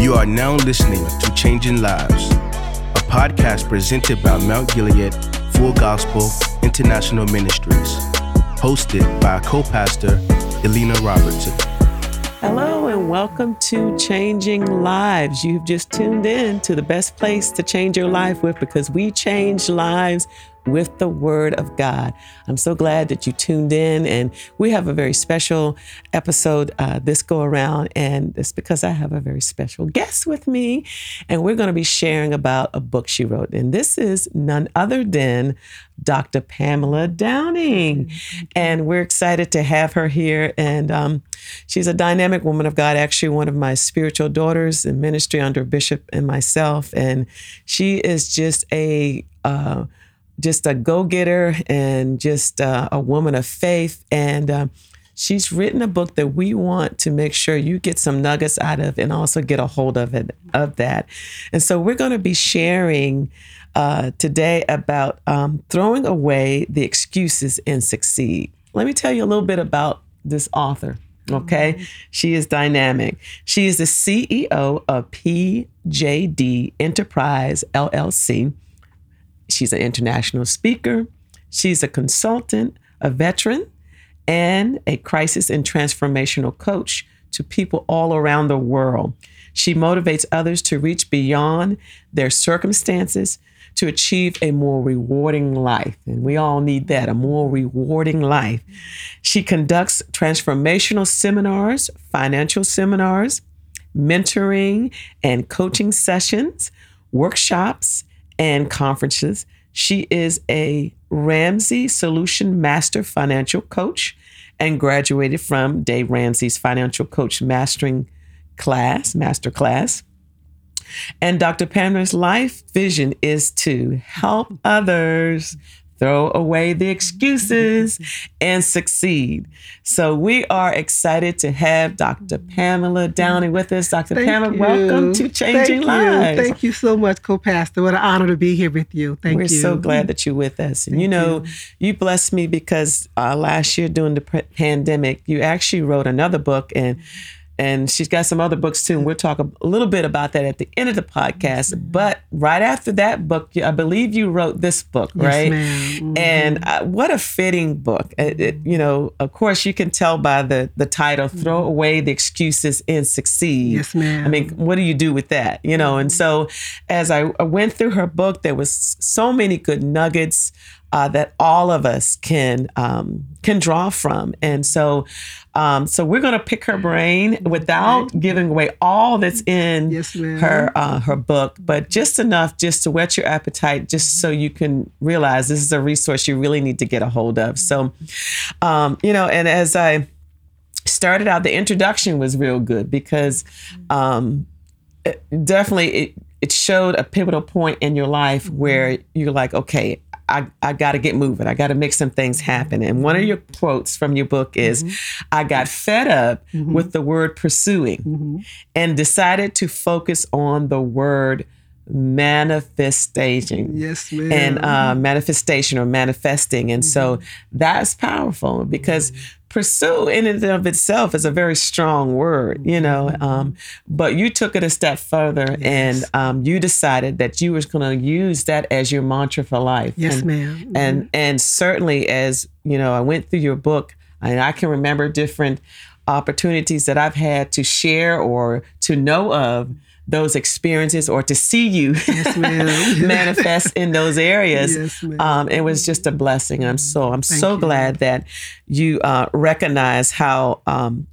You are now listening to Changing Lives, a podcast presented by Mount Gilead Full Gospel International Ministries, hosted by co pastor Elena Robertson. Hello and welcome to Changing Lives. You've just tuned in to the best place to change your life with because we change lives with the Word of God. I'm so glad that you tuned in, and we have a very special episode uh, this go around, and it's because I have a very special guest with me, and we're going to be sharing about a book she wrote, and this is none other than Dr. Pamela Downing, and we're excited to have her here, and um, she's a dynamic woman of God, actually one of my spiritual daughters in ministry under Bishop and myself, and she is just a uh, just a go getter and just uh, a woman of faith. And uh, she's written a book that we want to make sure you get some nuggets out of and also get a hold of it of that. And so we're going to be sharing uh, today about um, throwing away the excuses and succeed. Let me tell you a little bit about this author. Okay. Mm-hmm. She is dynamic. She is the CEO of PJD Enterprise LLC She's an international speaker. She's a consultant, a veteran, and a crisis and transformational coach to people all around the world. She motivates others to reach beyond their circumstances to achieve a more rewarding life. And we all need that, a more rewarding life. She conducts transformational seminars, financial seminars, mentoring and coaching sessions, workshops, and conferences. She is a Ramsey Solution Master Financial Coach and graduated from Dave Ramsey's Financial Coach Mastering class, master class. And Dr. Pamela's life vision is to help others throw away the excuses and succeed. So we are excited to have Dr. Pamela Downing with us. Dr. Thank Pamela, you. welcome to Changing Thank Lives. You. Thank you so much, co-pastor. What an honor to be here with you. Thank you. We're so glad that you're with us. And Thank you know, you. you. blessed me because uh, last year during the pandemic, you actually wrote another book and and she's got some other books too. And we'll talk a little bit about that at the end of the podcast. But right after that book, I believe you wrote this book, Yes, right? ma'am. Mhm. And uh, what a fitting book. It- it- you know, of course, you can tell by the the title, "Throw Away the Excuses and Succeed." Yes, ma'am. I mean, what do you do with that? You know, and so as I I went through her book, there was so many good nuggets uh, that all of us can um, can draw from, and so um, so we're going to pick her brain without giving away all that's in Yes, her uh, her book, but just enough just to whet your appetite, just so you can realize this is a resource you really need to get a hold of. So, um, you know, and as I started out, the introduction was real good because um, it- definitely it, it showed a pivotal point in your life where you're like, okay, I, I got to get moving. I got to make some things happen. And one of your quotes from your book is, mm-hmm. I got fed up mm-hmm. with the word pursuing mm-hmm. and decided to focus on the word manifestation Yes, ma'am. and uh, manifestation or manifesting. And so that's powerful because pursue in and of itself is a very strong word, you know. Um, but you took it a step further and um, you decided that you were going to use that as your mantra for life. Yes, and, ma'am. And and certainly as you know, I went through your book and I can remember different opportunities that I've had to share or to know of those experiences or to see you ma'am. manifest in those areas. Yes, ma'am. um, it was just a blessing. I'm so I'm so you. glad that you uh, recognize how um,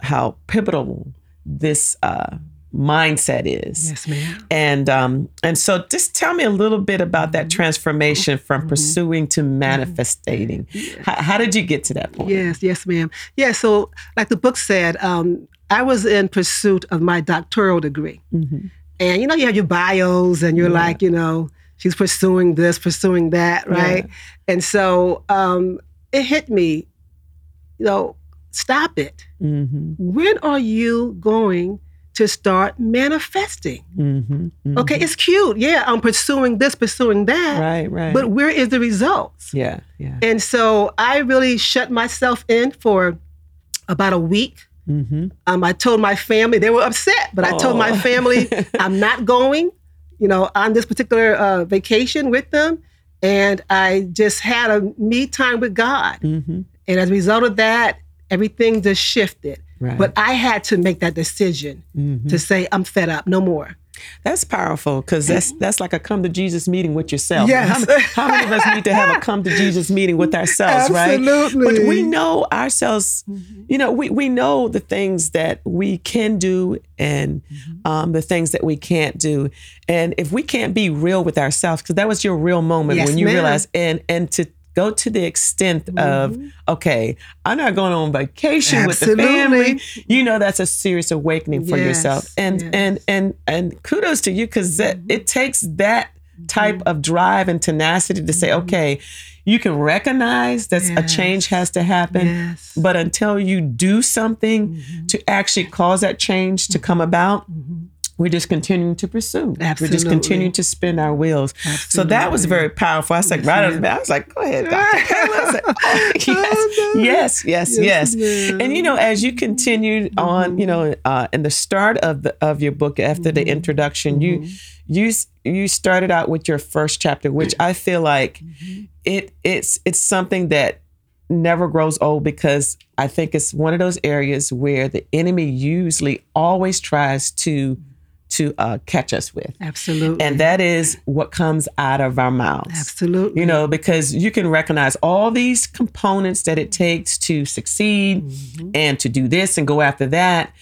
how pivotal this uh, mindset is. Yes, ma'am. And um, and so just tell me a little bit about that transformation from pursuing to manifesting. How, how did you get to that point? Yes, yes, ma'am. Yeah, so like the book said, um, I was in pursuit of my doctoral degree. Mm-hmm. And you know, you have your bios and you're like, you know, she's pursuing this, pursuing that, right? And so um, it hit me, you know, stop it. Mm-hmm, When are you going to start manifesting? mm-hmm, Okay, it's cute. Yeah, I'm pursuing this, pursuing that. Right, right. But where is the results? yeah, yeah. And so I really shut myself in for about a week Mm-hmm. Um, I told my family they were upset, but I told my Oh. family I'm not going. You know, on this particular uh, vacation with them, and I just had a me time with God. Mm-hmm. And as a result of that, everything just shifted. Right. But I had to make that decision Mm-hmm. to say I'm fed up, no more. That's powerful because that's mm-hmm. that's like a come to Jesus meeting with yourself. Yes. How, many- how many of us need to have a come to Jesus meeting with ourselves, right? Absolutely. But we know ourselves, mm-hmm. you know, we, we know the things that we can do and mm-hmm. um, the things that we can't do. And if we can't be real with ourselves, because that was your real moment Yes, when you ma'am. realized and and to go to the extent of mm-hmm. okay i'm not going on vacation with the family. You know that's a serious awakening for Yes, yourself. And yes. and and and kudos to you because mm-hmm. it takes that type mm-hmm. of drive and tenacity to say okay you can recognize that a change has to happen Yes. but until you do something to actually cause that change to come about we're just continuing to pursue. We're just Absolutely. continuing to spin our wheels. So that was very powerful. I was like, right on the bat, I was like, go ahead, Dr. Oh, yes, yes, yes, yes. Yes, And you know, as you continued on, you know, uh, in the start of the of your book after the introduction, you you you started out with your first chapter, which I feel like it it's it's something that never grows old because I think it's one of those areas where the enemy usually always tries to to uh, catch us with, Absolutely. and that is what comes out of our mouths. Absolutely. You know, because you can recognize all these components that it takes to succeed and to do this and go after that.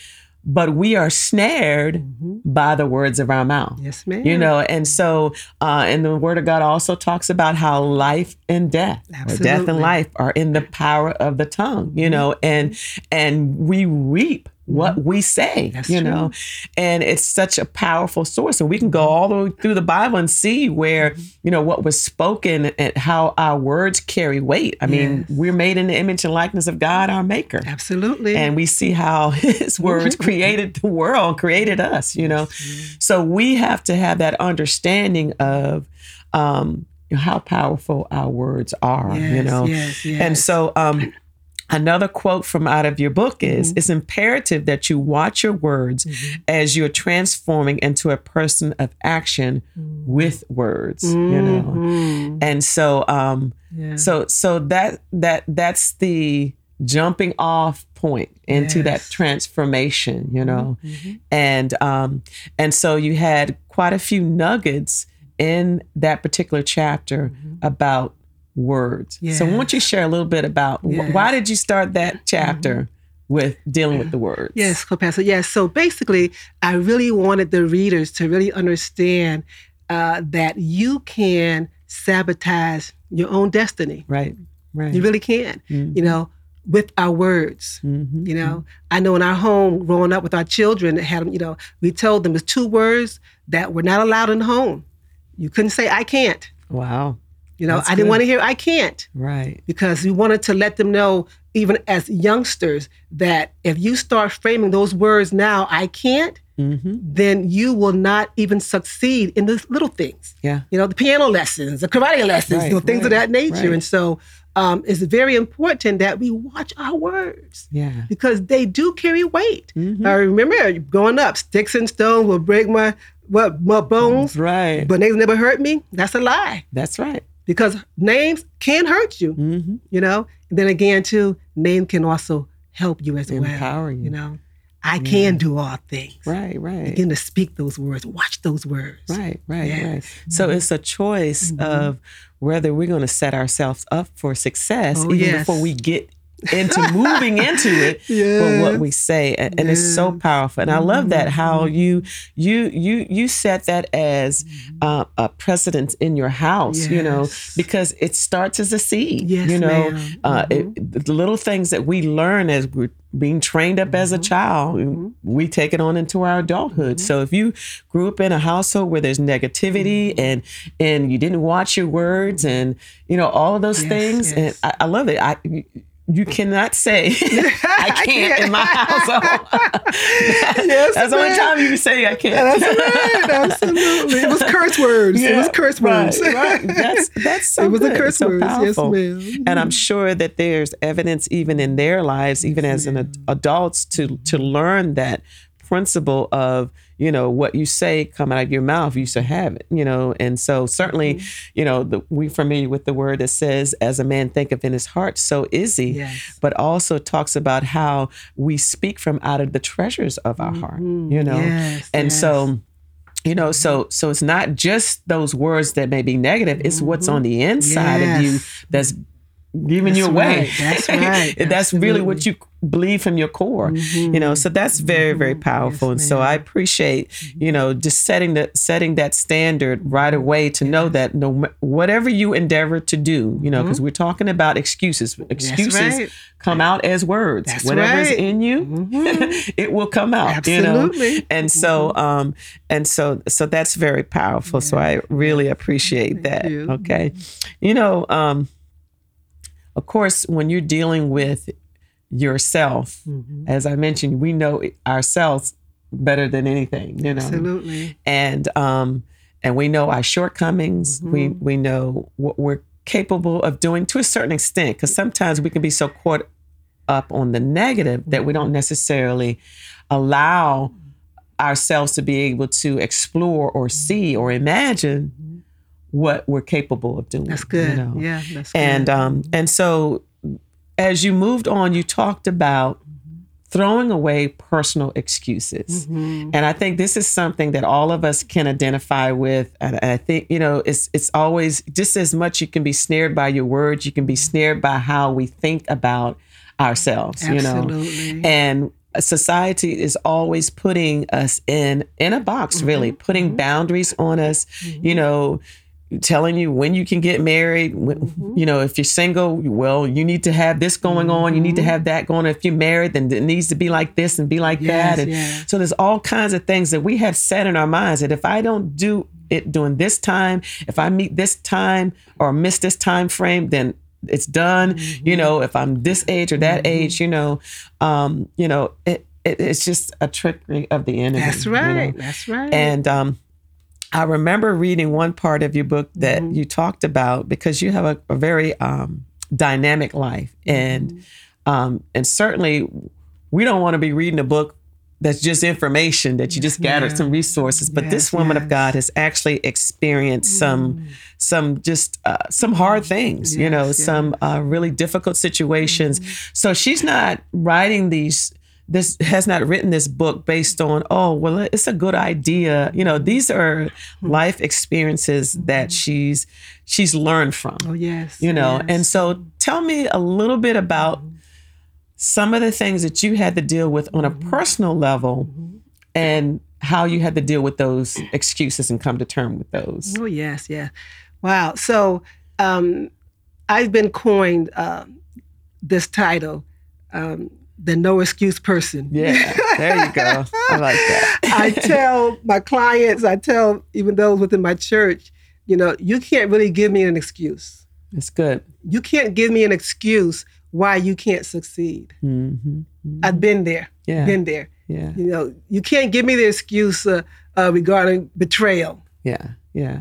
But we are snared by the words of our mouth. Yes, ma'am. You know, and so, uh, and the Word of God also talks about how life and death, death and life, are in the power of the tongue. You know, and and we reap what we say. That's you true. know, and it's such a powerful source, and we can go all the way through the Bible and see where you know what was spoken and how our words carry weight. I mean, Yes. we're made in the image and likeness of God, our Maker Absolutely. and we see how his words created the world created us you know so we have to have that understanding of um how powerful our words are you know yes, yes. and so um Another quote from out of your book is Mm-hmm. It's imperative that you watch your words as you're transforming into a person of action with words, you know. Mhm. And so um Yeah. so so that that that's the jumping off point into that transformation, you know. Mhm. And um and so you had quite a few nuggets in that particular chapter about words. So why don't you Mm-hmm. Share a little bit about wh- Mm-hmm. why did you start that chapter with dealing with the words? Yes, co-pastor. Yes. So basically, I really wanted the readers to really understand uh, that you can sabotage your own destiny. Right. Right. You really can. Mhm. You know, with our words. Mhm. You know, I know in our home, growing up with our children, that had them. You know, we told them there's two words that were not allowed in the home. You couldn't say "I can't." Wow. You know, That's I didn't good. want to hear "I can't." Right. because we wanted to let them know, even as youngsters, that if you start framing those words now, I can't, hmm then you will not even succeed in the little things. Yeah. You know, the piano lessons, the karate lessons, Right, you know, things of that nature. right. And so um, it's very important that we watch our words Yeah. because they do carry weight. Mhm. I remember growing up, sticks and stones will break my what my bones, Right. but they never hurt me. That's a lie That's right. Because names can hurt you hmm you know and then again too name can also help you as well Empower you. you know i can do all things Right. Right. begin to speak those words watch those words Right, right, Yes. right. So it's a choice of whether we're going to set ourselves up for success Oh, even yes. before we get into moving into it for what we say and, and it's so powerful. And i love that how you you you you set that as uh, a precedence in your house you know because it starts as a seed Yes, you know ma'am. Mm-hmm. uh, it, the little things that we learn as we're being trained up as a Mm-hmm. child we take it on into our adulthood. So if you grew up in a household where there's negativity Mm-hmm. and and you didn't watch your words and you know all of those Yes, things and. I, I love it. I you cannot say I can't in my household. Yes, That's the only time you can say I can't. That's right. Absolutely. It was curse words. it was curse words. Right, right. That's that's so it was good. a curse so words. powerful. Yes, ma'am. And I'm sure that there's evidence even in their lives, even as an ad- adults, to to learn that principle of you know what you say coming out of your mouth you should have it you know and so certainly Mm-hmm. you know the, we familiar with the word that says as a man thinketh in his heart so is he Yes. but also talks about how we speak from out of the treasures of our heart you know Mm-hmm. Yes, and yes. so you know so so it's not just those words that may be negative it's what's on the inside of you that's giving you away. right. That's right. that's really what you believe from your core you know so that's very very mm-hmm. powerful. And so i appreciate mm-hmm. you know just setting the setting that standard right away to know that no whatever you endeavor to do you know because mm-hmm. we're talking about excuses. Excuses right. come out as words. That's whatever is right. in you it will come out you Absolutely. know and so um and so so that's very powerful. So i really appreciate that. you. okay. You know um of course when you're dealing with yourself Mm-hmm. as i mentioned we know ourselves better than anything you know Absolutely. and um and we know our shortcomings we Mm-hmm. we know what we're capable of doing to a certain extent because sometimes we can be so caught up on the negative that we don't Mm-hmm. necessarily allow ourselves to be able to explore or see or imagine what we're capable of doing Mm-hmm. That's good. you know? Yeah, that's good. and um and so as you moved on you talked about throwing away personal excuses Mm-hmm. and i think this is something that all of us can identify with and i think you know it's it's always just as much you can be snared by your words you can be snared by how we think about ourselves you know Absolutely. and society is always putting us in in a box really putting boundaries on us you know telling you when you can get married when, you know if you're single well you need to have this going on you need to have that going on if you're married then it needs to be like this and be like Yes, that and yes. so there's all kinds of things that we have set in our minds that if i don't do it during this time if i meet this time or miss this time frame then it's done Mm-hmm. you know if i'm this age or that age you know um you know it, it it's just a trickery of the enemy That's you know? right. That's right. and um I remember reading one part of your book that Mm-hmm. you talked about because you have a, a very um, dynamic life, and Mm-hmm. um, and certainly we don't want to be reading a book that's just information that you just gathered some resources. But this Yes, woman of. God has actually experienced some some just uh, some hard things, you know, Yes, yes. some uh, really difficult situations. So she's not writing these. This has not written this book based on oh well it's a good idea you know these are life experiences that she's she's learned from oh yes. you know yes. and so tell me a little bit about some of the things that you had to deal with on a personal level and how you had to deal with those excuses and come to term with those Oh yes, yeah. Wow. So um, I've been coined um, this title, um, the no excuse person. yeah there you go i like that I tell my clients, I tell even those within my church, you know, you can't really give me an excuse. it's good You can't give me an excuse why you can't succeed. hmm I've been there. Yeah. Been there. yeah You know, you can't give me the excuse uh, uh, regarding betrayal. yeah yeah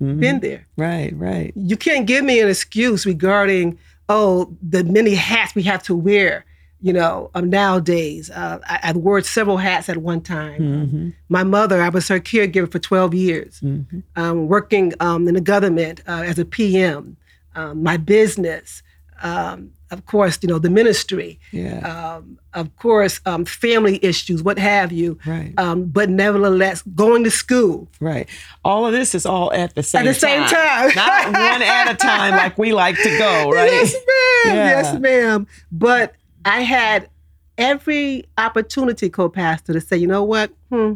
Mhm. Been there. right right you can't give me an excuse regarding oh the many hats we have to wear you know um, nowadays uh, I, I wore several hats at one time hmm my mother i was her caregiver for 12 years hmm um, working um, in the government uh, as a pm um, my business um, of course you know the ministry yeah um, of course um, family issues what have you right um, but nevertheless going to school Right. All of this is all at the same At the same time. Not one at a time like we like to go, right? Yes, ma'am. Yeah. Yes, ma'am. But I had every opportunity, co-pastor, to say, you know what? Hmm,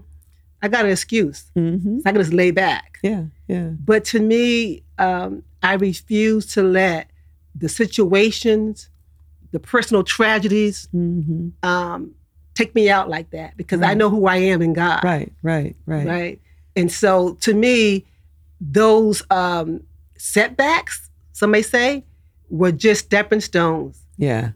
I got an excuse. hmm I can just lay back. Yeah, yeah. But to me, um, I refuse to let the situations, the personal tragedies, hmm um, take me out like that because I know who I am in God. Right, right, right. right? And so to me, those um, setbacks, some may say, were just stepping stones. Yeah,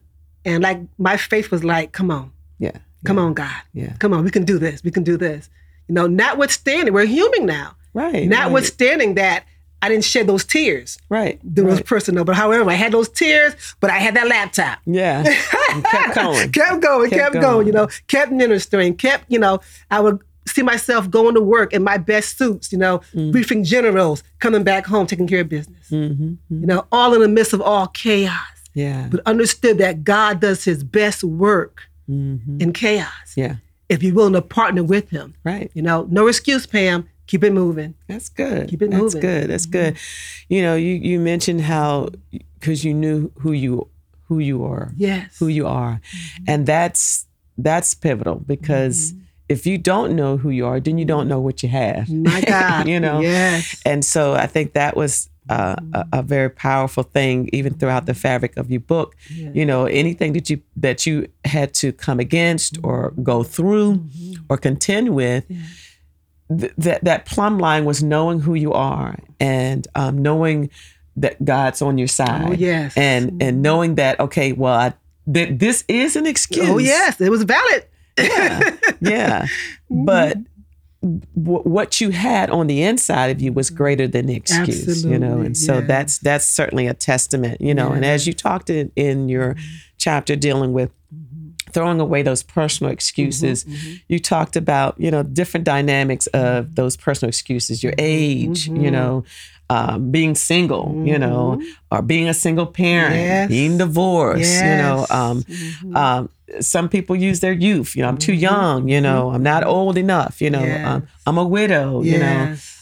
And like my faith was like, come on, Yeah. come on, God. Yeah. Come on, we can do this. We can do this. You know, notwithstanding, we're human now. Right. Notwithstanding that I didn't shed those tears. Right. There was right. personal, but however, I had those tears, but I had that laptop. Yeah. Kept going. kept going, Kept kept, going. going, you know, kept ministering, kept, you know, I would see myself going to work in my best suits, you know, Mm. briefing generals, coming back home, taking care of business. hmm You know, all in the midst of all chaos, Yeah. but understood that God does his best work hmm in chaos Yeah. if you're willing to partner with him. Right. You know, no excuse, Pam. Keep it moving. That's good. Keep it That's moving. That's good. That's mm-hmm. good. You know, you you mentioned how because you knew who you who you are, Yes. who you are, mm-hmm. and that's that's pivotal because mm-hmm. if you don't know who you are, then you don't know what you have. My God. you know. Yes. And so I think that was uh, a, a very powerful thing, even throughout the fabric of your book. You know, anything that you that you had to come against or go through or contend with, th- that that plumb line was knowing who you are and um, knowing that God's on your side. Oh, yes. and and knowing that okay, well, I, that this is an excuse. Oh, yes. It was valid. yeah, yeah. But w- what you had on the inside of you was mm-hmm. greater than the excuse, you know. And so yes. that's that's certainly a testament, you know. And as you talked in, in your mm-hmm. chapter dealing with mm-hmm. throwing away those personal excuses, you talked about, you know, different dynamics of those personal excuses, your age, you know, um, being single, you know, or being a single parent, Yes. being divorced, you know, Yes. um, um, some people use their youth. You know, I'm too young. You know, I'm not old enough. You know, Yes. um, I'm a widow. You know,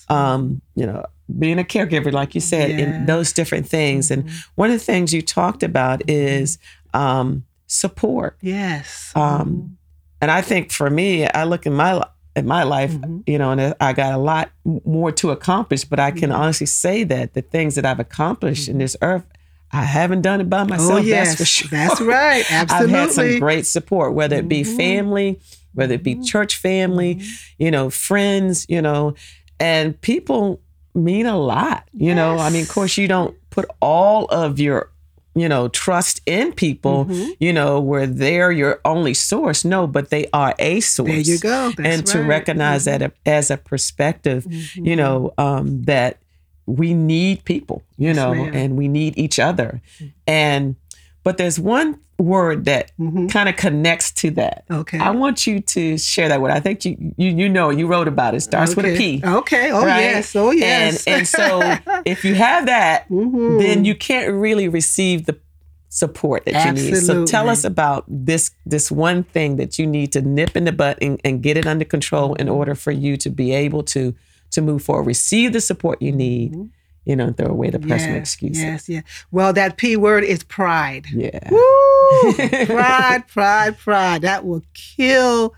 um, you know, being a caregiver, like you said, and Yes. those different things. And one of the things you talked about is um, support. Yes. Um, and I think for me, I look in my at my life, Mhm. you know, and I got a lot more to accomplish. But I Mm-hmm. can honestly say that the things that I've accomplished in this earth, I haven't done it by myself. oh, yes. That's for sure. That's right. Absolutely. I've had some great support, whether it be Mhm. family, whether it be church family, Mm-hmm. you know, friends, you know, and people mean a lot. You know, I mean, of course, you don't put all of your, you know, trust in people, Mhm. you know, where they're your only source. No, but they are a source. There you go. That's and to right. recognize that as a perspective, Mhm. you know, um, that we need people, you Yes, know, ma'am. and we need each other. And, but there's one word that Mhm. kind of connects to that. Okay. I want you to share that word. I think you you, you know you wrote about it. Starts with a Okay. P. Okay. Oh right? yes. Oh yes. And and so if you have that, Mhm. then you can't really receive the support that you need. So tell us about this this one thing that you need to nip in the butt and, and get it under control in order for you to be able to to move forward, receive the support you need, you know, and throw away the personal yes, excuses. Yes. Yeah. Well, that P word is pride. Yeah. Woo! pride, pride, pride. That will kill,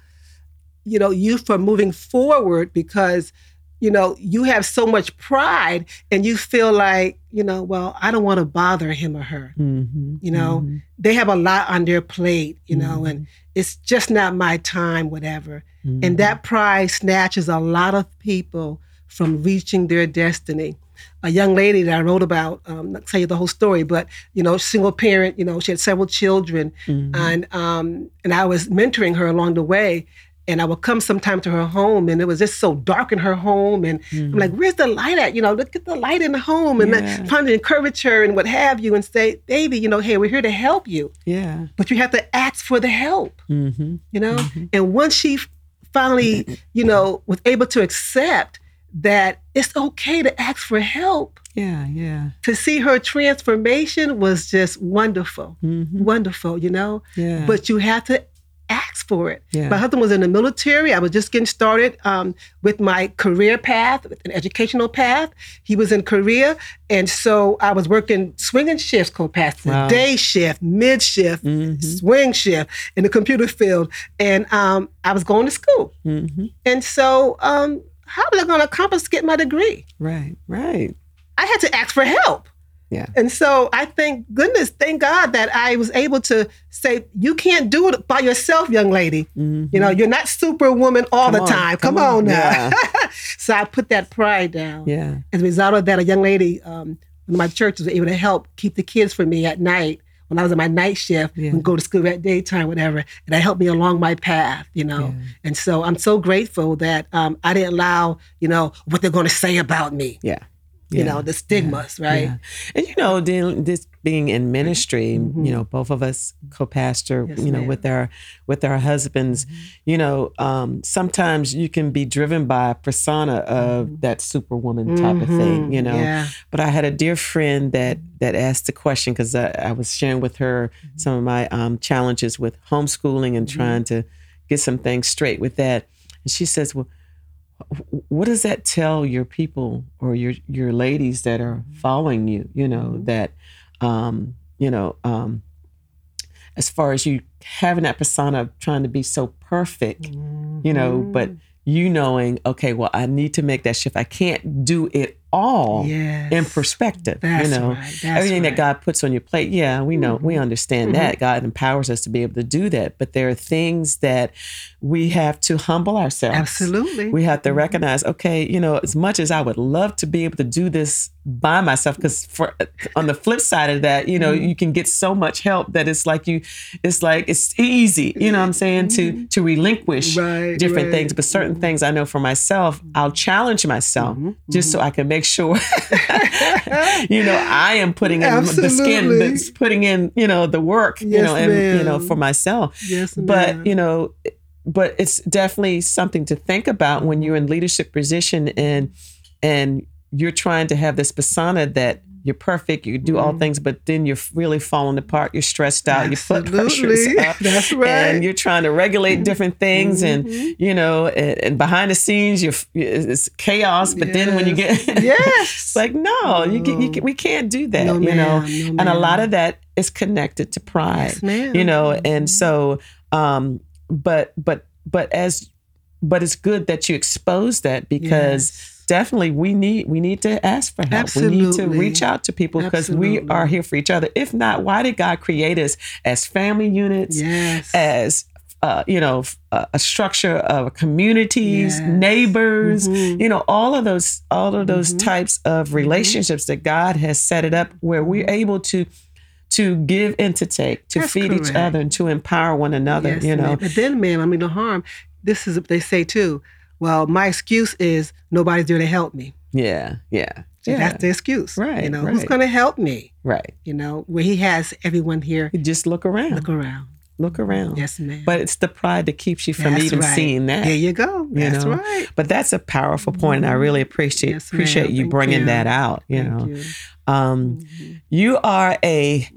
you know, you from moving forward because, you know, you have so much pride and you feel like, you know, well, I don't want to bother him or her. Mhm, You know, mhm, They have a lot on their plate, you know, Mm-hmm. and it's just not my time, whatever. And that pride snatches a lot of people from reaching their destiny. A young lady that I wrote about, um, not tell you the whole story, but you know, single parent, you know, she had several children, Mhm. and um, and I was mentoring her along the way. And I would come sometime to her home, and it was just so dark in her home. And I'm like, "Where's the light at? You know, look at the light in the home." And Mm-hmm. Yeah. trying to encourage her and what have you, and say, "Baby, you know, hey, we're here to help you, yeah. but you have to ask for the help." hmm you know Mm-hmm. and once she finally you know was able to accept that it's okay to ask for help Yeah, yeah. to see her transformation was just wonderful hmm wonderful you know Yeah. but you have to ask for it Yeah. my husband was in the military i was just getting started um, with my career path with an educational path he was in korea and so i was working swinging shifts co-pastor Wow. day shift mid shift Mhm. swing shift in the computer field and um, i was going to school hmm and so um, how was i going to accomplish get my degree Right, right. i had to ask for help Yeah. and so I thank goodness, thank God that I was able to say, you can't do it by yourself, young lady. Mhm. You know, you're not superwoman all Come the on, time. come Come, on. on, now. Yeah. so I put that pride down. Yeah. As a result of that, a young lady um, my church was able to help keep the kids for me at night when I was in my night shift Yeah. and go to school at daytime, whatever. And that helped me along my path, you know. Yeah. And so I'm so grateful that um, I didn't allow, you know, what they're going to say about me, Yeah. You Yeah. know, the stigmas, right? Yeah. And you know, this being in ministry, you know, both of us co-pastor, Yes, you know, ma'am. with our with our husbands, mm-hmm. you know, um, sometimes you can be driven by a persona of mm-hmm. that superwoman type of thing, mm-hmm. you know. Yeah. But I had a dear friend that that asked the question because I, I was sharing with her some of my um, challenges with homeschooling and trying to get some things straight with that. And she says, "Well, what does that tell your people or your your ladies that are following you? You know that, um, you know, um, as far as you having that persona of trying to be so perfect, you know, but you knowing, okay, well, I need to make that shift. I can't do it all Yes. in perspective. That's you know, right. Everything right. that God puts on your plate. Yeah, we know, we mm-hmm. understand mm-hmm. that. God empowers us to be able to do that. But there are things that we have to humble ourselves. Absolutely. We have to mm-hmm. recognize, okay, you know, as much as I would love to be able to do this by myself, because for on the flip side of that, you know, mm-hmm. you can get so much help that it's like you, it's like it's easy, you know, what I'm saying to mm-hmm. to relinquish Right, different right. things, but certain mm-hmm. things I know for myself, I'll challenge myself just so I can make sure, you know, I am putting in the skin, that's putting in, you know, the work, you Yes, know, and you know, for myself. Yes, but ma'am. you know but it's definitely something to think about when you're in leadership position and and you're trying to have this persona that you're perfect you do Mm-hmm. all things but then you're really falling apart you're stressed out your blood pressure is Absolutely. up That's right. and you're trying to regulate different things and Mm-hmm. you know and, and behind the scenes you're it's chaos but then when you get yes, like no you, can, you can, we can't do that No, you know. No, and a lot of that is connected to pride Yes, you know and so um but but but as but it's good that you expose that because Yes. Definitely we need we need to ask for help we need to reach out to people because we are here for each other if not why did god create us as family units yes, as uh, you know, a structure of communities, Yes. neighbors, Mhm. you know, all of those, all of those types of relationships that God has set it up where we're able to, to give and to take, to That's feed each other and to empower one another. Yes, you know, ma'am. But then, ma'am, I mean, no harm. This is what they say too. Well, my excuse is nobody's there to help me. yeah, yeah, yeah, That's the excuse. Right, You know, who's going to help me? right. You know, where he has everyone here. You just look around, Look around. look around. Yes, ma'am. But it's the pride that keeps you from That's even right. seeing that. There you go. you That's know? right. But that's a powerful point, and I really appreciate Yes, appreciate you Thank bringing you. that out. You Thank know, you. Um, you are a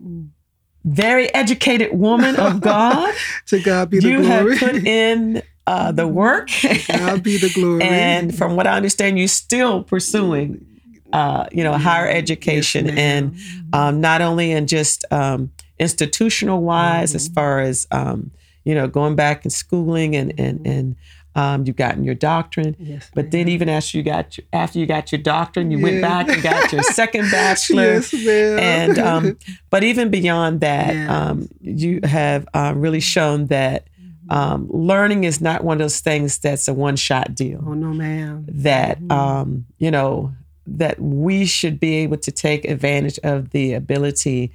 very educated woman of God. To God be the you glory. have put in uh, the work, God be the glory. and from what I understand, you're still pursuing, uh, you know, higher education, ma'am. and um, not only in just um, institutional wise, Mm-hmm. as far as um, you know, going back and schooling, and and and um, you've gotten your doctorate. Yes, But then, even after you got your, after you got your doctorate, you went back and got your second bachelor. yes. And um, but even beyond that, Yes. um, you have uh, really shown that um, learning is not one of those things that's a one shot deal. oh no, ma'am. That um, you know that we should be able to take advantage of the ability.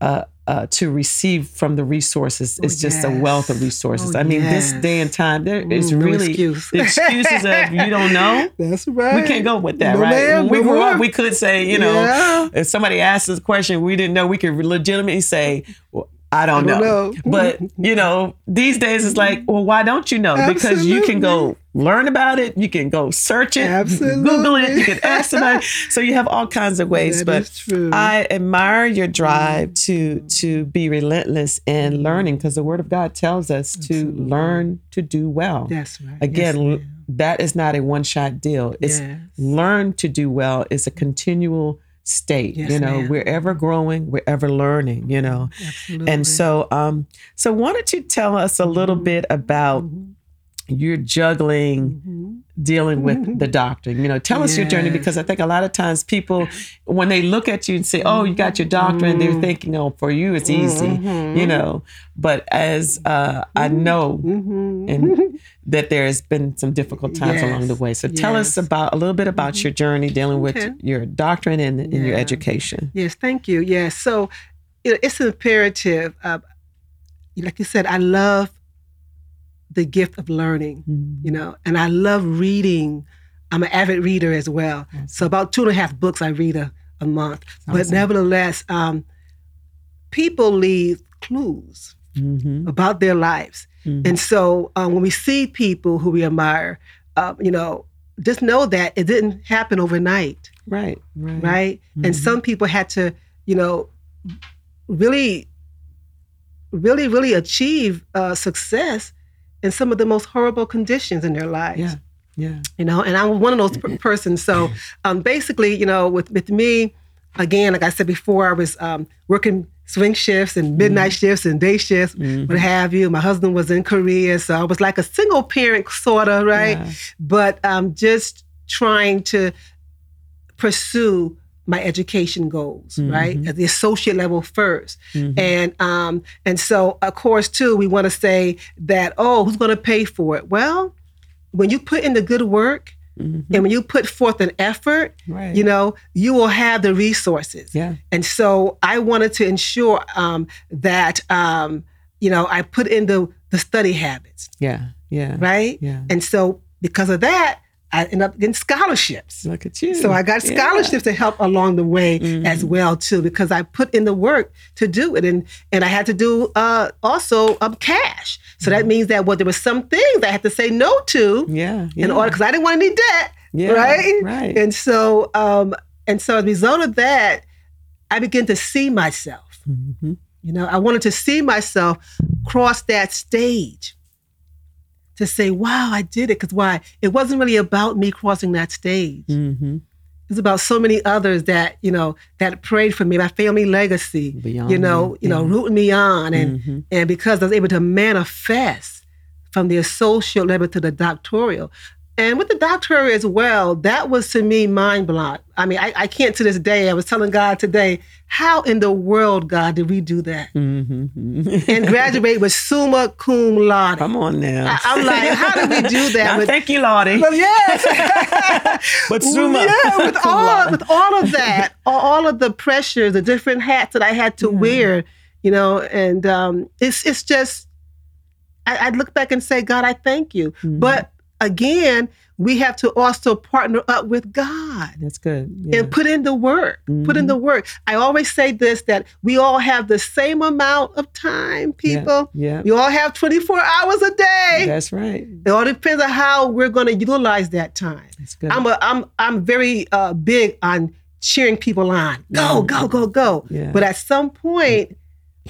Uh, uh, to receive from the resources, it's just a wealth of resources. Oh, I mean, this day and time, there is Mm, no really excuse. the excuses of you don't know. That's right. We can't go with that, No, right? ma'am, when we grew up, we could say, you know, Yeah. if somebody asked us a question we didn't know, we could legitimately say, well, I don't, I don't know. know. But, you know, these days it's like, well, why don't you know? Because you can go learn about it, you can go search it, Google it, you can ask somebody. So you have all kinds of ways. That but. I admire your drive mm. to to be relentless in mm-hmm. learning because the word of God tells us to learn to do well. That's right. Again, Yes, that is not a one shot deal. It's Yes. learn to do well is a continual state. Yes, you know, ma'am. we're ever growing, we're ever learning, you know. Absolutely. And so um so why don't you tell us a little Mm-hmm. bit about your juggling mm-hmm. dealing with the doctrine. You know, tell us your journey because I think a lot of times people when they look at you and say, "Oh, you got your doctorate," they're mm-hmm. thinking, "Oh, for you it's easy." Mm-hmm. You know, but as uh, I know and that there's been some difficult times Yes. along the way. So tell us about a little bit about your journey dealing with Okay. your doctrine and, and your education. Yes, thank you. Yes. So you know, it's imperative. Uh, like you said, I love the gift of learning, Mhm. you know, and I love reading. I'm an avid reader as well. Awesome. So about two and a half books I read a, a month. But nevertheless, um, people leave clues Mhm. about their lives. Mhm. And so um, when we see people who we admire, uh, you know, just know that it didn't happen overnight, right, right, right? And Mhm. some people had to, you know, really, really, really achieve uh, success in some of the most horrible conditions in their lives. Yeah, yeah. You know, and I'm one of those per- persons. So um, basically, you know, with with me, again, like I said before, I was um, working swing shifts and midnight shifts and day shifts Mhm. what have you. My husband was in Korea, so I was like a single parent, sort of, right? Yeah. But um, just trying to pursue my education goals, right? Mhm. At the associate level 1st Mhm. And um, and so of course too, we want to say that, oh, who's gonna pay for it? Well, when you put in the good work Mhm. and when you put forth an effort, Right. you know, you will have the resources. Yeah. And so I wanted to ensure um, that um, you know I put in the the study habits, Yeah. Yeah. right? Yeah. And so because of that, I ended up getting scholarships. Look at you. So I got Yeah. scholarships to help along the way Mhm. as well too, because I put in the work to do it, and and I had to do uh, also um, cash. So that means that well, there were some things I had to say no to Yeah. yeah. in order because I didn't want any debt, yeah. right? Right. And so um, and so as a result of that, I began to see myself. Mhm. You know, I wanted to see myself cross that stage to say, wow, I did it. Because why? It wasn't really about me crossing that stage. Mhm. It's about so many others that, you know, that prayed for me, my family legacy, Beyond you know, you know, yeah. rooting me on. And Mhm. and because I was able to manifest from the associate level to the doctoral. And with the doctoral as well, that was to me mind blowing. I mean, I, I can't to this day, I was telling God today, how in the world, God, did we do that? Mhm. And graduate with summa cum laude. Come on now. I- I'm like, how did we do that? With- thank you, Lottie. Well, yes. But Summa. Yeah, with Cum all laude. with all of that, all, of the pressures, the different hats that I had to Yeah. wear, you know, and um, it's it's just I, I look back and say, God, I thank you. Mhm. But again, we have to also partner up with God That's good. Yeah. and put in the work. Put in the work. I always say this that we all have the same amount of time, people. Yeah. We all have 24 hours a day. That's right. It all depends on how we're going to utilize that time. That's good. I'm a, I'm I'm very uh, big on cheering people on. Go, Mhm. go, go, go. yeah. But at some point,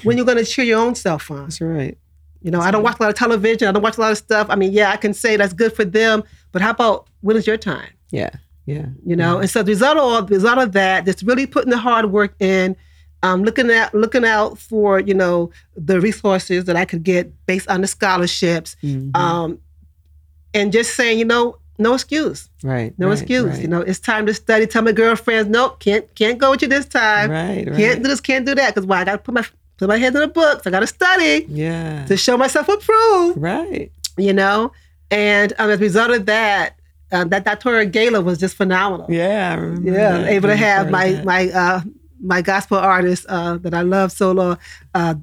when you're going to cheer your own self on, That's right. You know, I don't watch a lot of television. I don't watch a lot of stuff. I mean, yeah, I can say that's good for them, but how about when is your time? Yeah. Yeah. You know, and so the result of all, the result of that, just really putting the hard work in, um, looking at looking out for you know the resources that I could get based on the scholarships, Mhm. um, and just saying, you know, no excuse. right. No right, excuse. Right. You know, it's time to study. Tell my girlfriends, nope, can't can't go with you this time. Right. Right. Can't do this, can't do that. Because why? I gotta put my put my hands in the books. I gotta study Yeah. to show myself approved. Right. You know? And um, as a result of that, um, that doctoral gala was just phenomenal. Yeah. I remember Yeah, that. able to have my that. my uh my gospel artist uh that I love so long, uh,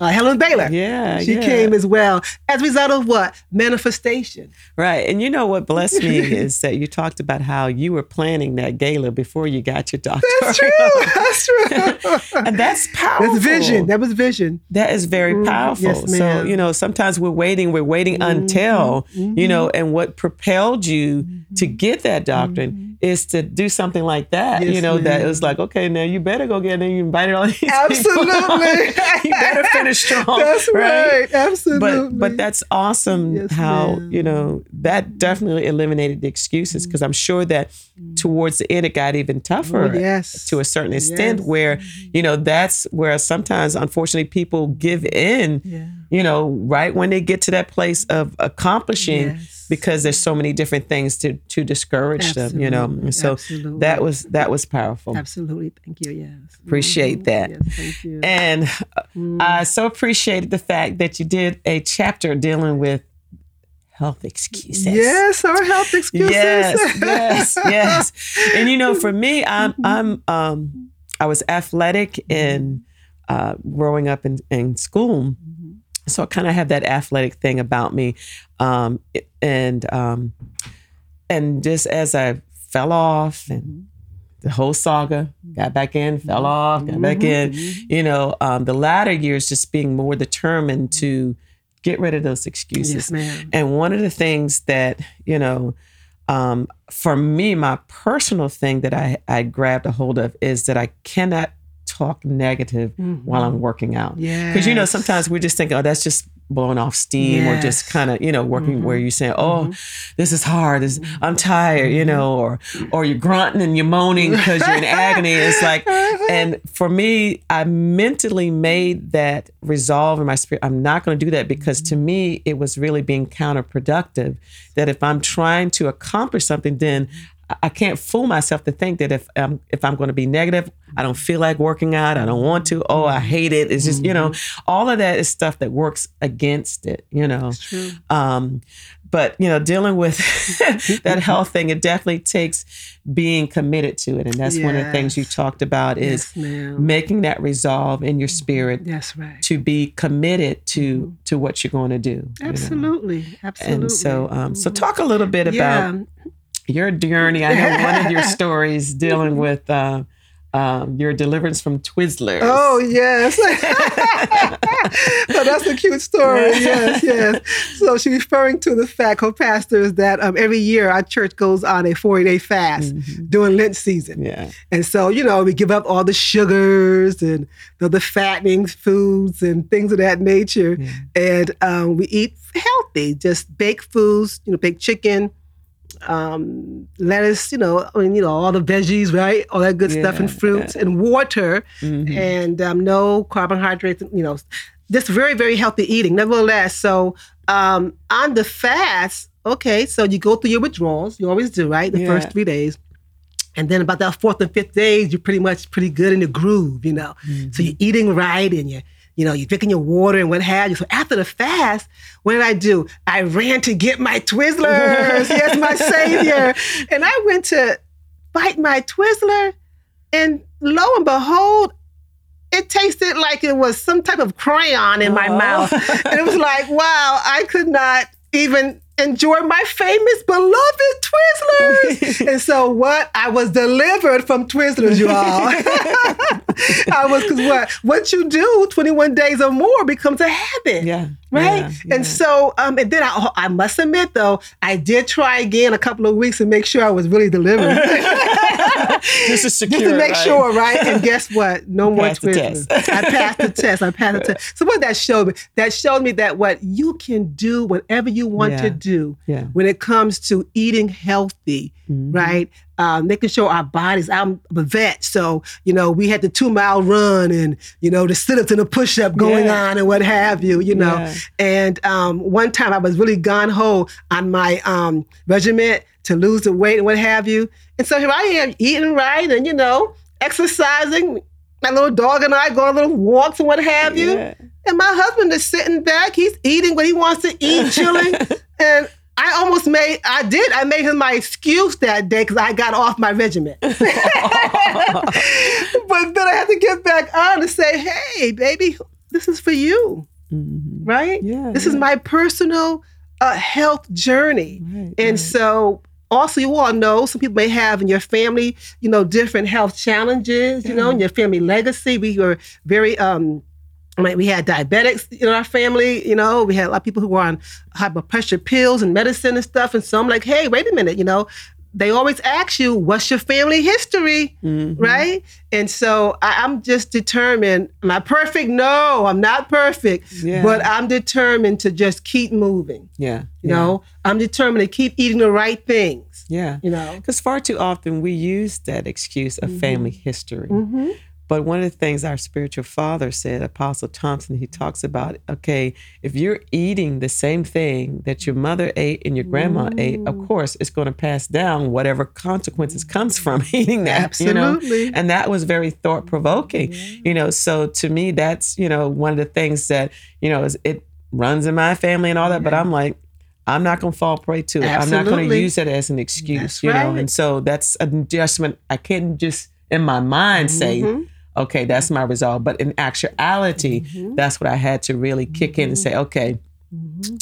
uh Helen Baylor. Yeah. She yeah. came as well. As a result of what? Manifestation. Right. And you know what blessed me is that you talked about how you were planning that gala before you got your doctorate. That's true. That's true. and that's powerful. That's vision. That was vision. That is very Mm, powerful. yes, so, you know, sometimes we're waiting, we're waiting until, you know, and what propelled you to get that doctorate is to do something like that, Yes, you know, that it was like, okay, now you better go get it. And you invited all these people. Absolutely. you better finish strong. That's right. Absolutely. But but that's awesome Yes, how, ma'am. you know, that mm-hmm. definitely eliminated the excuses mm-hmm. because I'm sure that mm-hmm. towards the end it got even tougher Oh, yes. to a certain extent Yes. where, you know, that's where sometimes unfortunately people give in, Yeah. you know, right when they get to that place of accomplishing. Because there's so many different things to to discourage them, you know. And so Absolutely. that was that was powerful. Absolutely. Thank you. Yes. Appreciate Mhm. that. Yes, thank you. And Mm. I so appreciated the fact that you did a chapter dealing with health excuses. Yes, our health excuses. Yes, yes, yes. And you know, for me, I'm I'm um I was athletic in uh, growing up in, in school. Mm-hmm. So I kind of have that athletic thing about me, um, and um, and just as I fell off and Mm-hmm. the whole saga, got back in, fell off, got back in. You know, um, the latter years just being more determined to get rid of those excuses. Yes. And one of the things that, you know, um, for me, my personal thing that I, I grabbed a hold of is that I cannot talk negative while I'm mm-hmm. working out. Yeah. Because, you know, sometimes we're just thinking, oh, that's just blowing off steam or just kind of, you know, working where mm-hmm. you're saying, oh, mm-hmm. this is hard. This, I'm tired, you know, or, or you're grunting and you're moaning because you're in agony. It's like, and for me, I mentally made that resolve in my spirit. I'm not going to do that because to me, it was really being counterproductive. That if I'm trying to accomplish something, then I- can't fool myself to think that if I'm if I'm going to be negative, I don't feel like working out, I don't want to. Oh, I mm-hmm. hate it. It's just you know, mm-hmm. all of that is stuff that works against it. You know, um, but you know, dealing with that mm-hmm. health thing, it definitely takes being committed to it, and that's one of the things you talked about is Yes, making that resolve in your spirit That's right. to be committed to to what you're going to do. you know. Absolutely. Absolutely. And so, um, so talk a little bit about yeah. Your journey. I know one of your stories dealing with uh, um, your deliverance from Twizzlers. Oh yes. so that's a cute story. Yes, yes. So she's referring to the fact, her pastor, is that um, every year our church goes on a 40 day fast during Lent season. yeah, And so, you know, we give up all the sugars and the, the fattening foods and things of that nature. And um, we eat healthy, just baked foods, you know, baked chicken, um, lettuce, you know, I mean, you know, all the veggies, right? All that good stuff and Yeah, fruits and water Mhm. and um, no carbohydrates, you know, just very, very healthy eating. Nevertheless, so um, on the fast, okay, so you go through your withdrawals. You always do, right? The Yeah. first three days. And then about that fourth and fifth days, you're pretty much pretty good in the groove, you know. So you're eating right and you're, you know, you're drinking your water and what have you. So after the fast, what did I do? I ran to get my Twizzlers. yes, my savior. And I went to bite my Twizzler, and lo and behold, it tasted like it was some type of crayon in my Oh. mouth. And it was like, wow, I could not even enjoy my famous beloved Twizzlers. and so what? I was delivered from Twizzlers, you all. I was because what what you do 21 days or more becomes a habit. yeah, Right. yeah, yeah. And so, um, and then I, I must admit though, I did try again a couple of weeks to make sure I was really delivered. just to secure, Just to make right? sure, right? And guess what? No more Passed the Twizzlers. test. I passed the test. I passed the test. So what that showed me? That showed me that what you can do, whatever you want Yeah. to do, Yeah. when it comes to eating healthy, Mhm. right? Um, making sure our bodies. I'm a vet, so you know we had the two mile run and you know the sit ups and the push up going Yeah. on and what have you. You know, Yeah. and um, one time I was really gun ho on my um, regiment to lose the weight and what have you. And so here I am eating right and, you know, exercising. My little dog and I go on little walks and what have you. Yeah. And my husband is sitting back. He's eating what he wants to eat, chilling. and I almost made, I did, I made him my excuse that day because I got off my regiment. but then I had to get back on and say, hey, baby, this is for you, Mhm. right? Yeah, This is my personal uh, health journey. Right, And right. so, also, you all know some people may have in your family, you know, different health challenges, you know, in your family legacy. We were very, um, we had diabetics in our family, you know, we had a lot of people who were on high blood pressure pills and medicine and stuff. And so I'm like, hey, wait a minute, you know, they always ask you, what's your family history? Mhm. Right. And so I, I'm just determined. Am I perfect? No, I'm not perfect. Yeah. But I'm determined to just keep moving. Yeah. You know, I'm determined to keep eating the right things. Yeah. You know. Because far too often we use that excuse of family history. Mm-hmm. But one of the things our spiritual father said, Apostle Thompson, he talks about, okay, if you're eating the same thing that your mother ate and your grandma ate, of course it's going to pass down whatever consequences comes from eating that. You know? Absolutely. And that was very thought provoking. You know, so to me, that's, you know, one of the things that, you know, is it runs in my family and all that. But I'm like, I'm not going to fall prey to it. Absolutely. I'm not going to use it as an excuse, That's you know. And so that's an adjustment. I can't just in my mind say, Mhm. Okay, that's my resolve. But in actuality, Mm-hmm. that's what I had to really kick in and say, okay,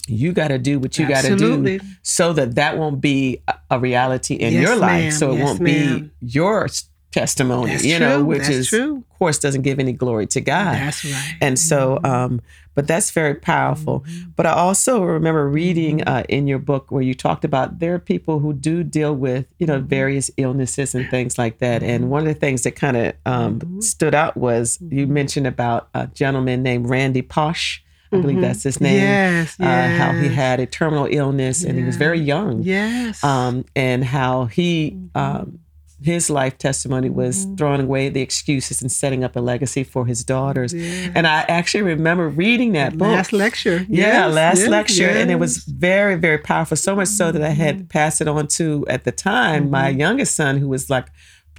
you got to do what you got to do so that that won't be a- reality in Yes, your life. ma'am. So it Yes, won't ma'am. be your testimony, That's you know, true. which That's is, true. of course, doesn't give any glory to God. That's right. And so, um, but that's very powerful. But I also remember reading uh, in your book where you talked about there are people who do deal with, you know, various illnesses and things like that. And one of the things that kind of um, stood out was you mentioned about a gentleman named Randy Pausch. I believe that's his name. Yes, Uh, how he had a terminal illness and he was very young Yes. um, and how he Mm-hmm. um, his life testimony was throwing away the excuses and setting up a legacy for his daughters. And I actually remember reading that book. last lecture. Yeah, Yes, last yes, lecture, and it was very, very powerful. So much so that I had passed it on to at the time my Mm-hmm. youngest son, who was like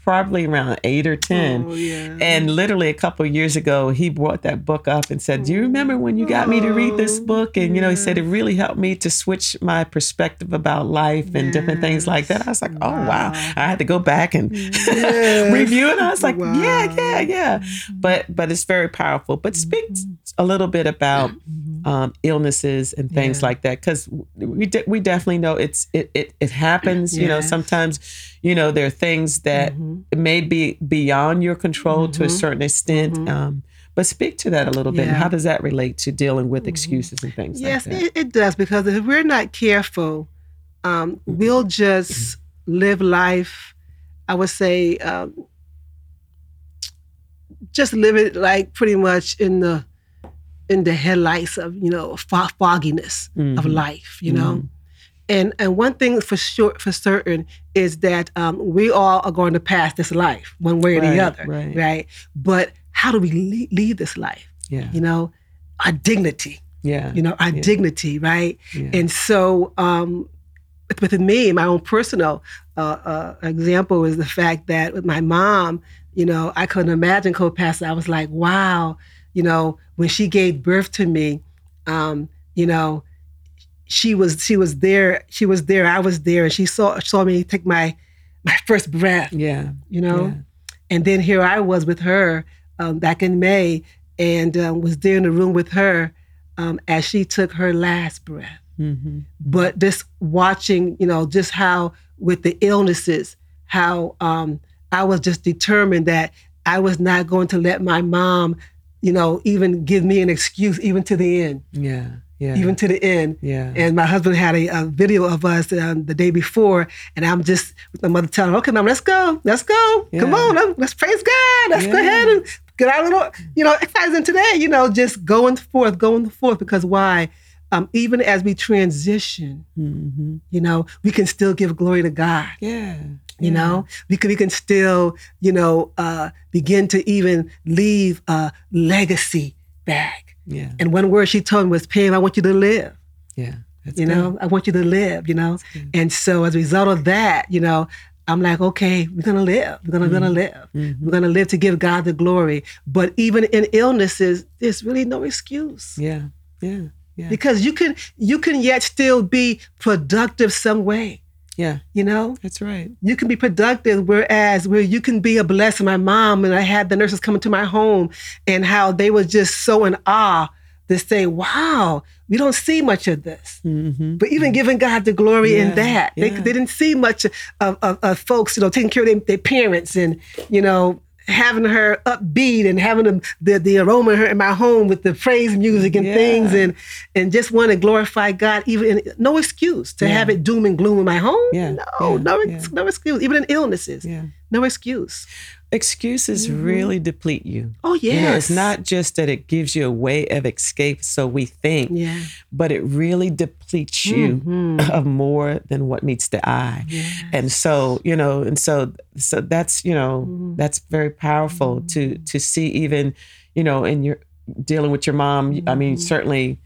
probably around eight or ten. Oh, yeah. And literally a couple of years ago, he brought that book up and said, "Do you remember when you got me to read Oh, this book?" And you know, he said it really helped me to switch my perspective about life and different things like that. I was like, "Oh wow!" I had to go back and review, it. and I was like, "Yeah, yeah, yeah." But but it's very powerful. But speak mm-hmm. a little bit about mm-hmm. Um, illnesses and things like that because we de- we definitely know it's it it, it happens. You know, sometimes you know there are things that may be beyond your control to a certain extent. Um, but speak to that a little bit. And Yeah. how does that relate to dealing with excuses and things Yes, like that? it, it does because if we're not careful, um, we'll just live life. I would say, um, just live it like pretty much in the in the headlights of you know fog- fogginess of Mhm. life. You know, and and one thing for sure for certain is that um, we all are going to pass this life one way or Right, the other, right. right? But how do we le- leave this life? yeah, You know, our dignity yeah, you know, our Yeah. dignity, right? yeah. And so, um, with- with me, my own personal uh, uh, example is the fact that with my mom, you know, I couldn't imagine co-pastor. I was like, wow, you know, when she gave birth to me, um, you know, she was she was there, she was there, I was there, and she saw saw me take my my first breath, yeah, you know. yeah. And then here I was with her um, back in May and um, was there in the room with her um, as she took her last breath. hmm But just watching, you know, just how with the illnesses, how um, I was just determined that I was not going to let my mom, you know, even give me an excuse, even to the end, yeah, yeah, even to the end. yeah. And my husband had a, a video of us um, the day before, and I'm just with my mother telling, her, "Okay, mom, let's go, let's go, come on, let's, praise God, let's go Yeah. ahead and get our little, you know, exercising today, you know, just going forth, going forth, because why? Um, even as we transition, hmm you know, we can still give glory to God. yeah, You know, we can we can still, you know, uh, begin to even leave a legacy back. yeah, And one word she told me was, "Pam, I want you to live." yeah. You good. know i want you to live you know? And so as a result of that you know i'm like okay we're gonna live we're gonna, Mm-hmm. gonna live. We're gonna live to give god the glory. But even in illnesses there's really no excuse. Yeah, yeah, yeah, because you can you can yet still be productive some way yeah. you know That's right. you can be productive whereas where you can be a blessing my mom and i had the nurses coming to my home and how they were just so in awe to say wow we don't see much of this hmm but even giving God the glory in Yeah, that, they, they didn't see much of, of, of folks, you know, taking care of their, their parents and, you know, having her upbeat and having the, the, the aroma in, her, in my home with the praise music and Yeah. things and and just want to glorify God. Even in, no excuse to Yeah. have it doom and gloom in my home. Yeah, No, no, no excuse. Even in illnesses, Yeah. No excuse. Excuses really deplete you. Oh yes, You know, it's not just that it gives you a way of escape, so we think, Yeah. but it really depletes you Mhm. of more than what meets the eye. And so, you know, and so so that's, you know, Mm-hmm. that's very powerful to to see even, you know, in your dealing with your mom. I mean, certainly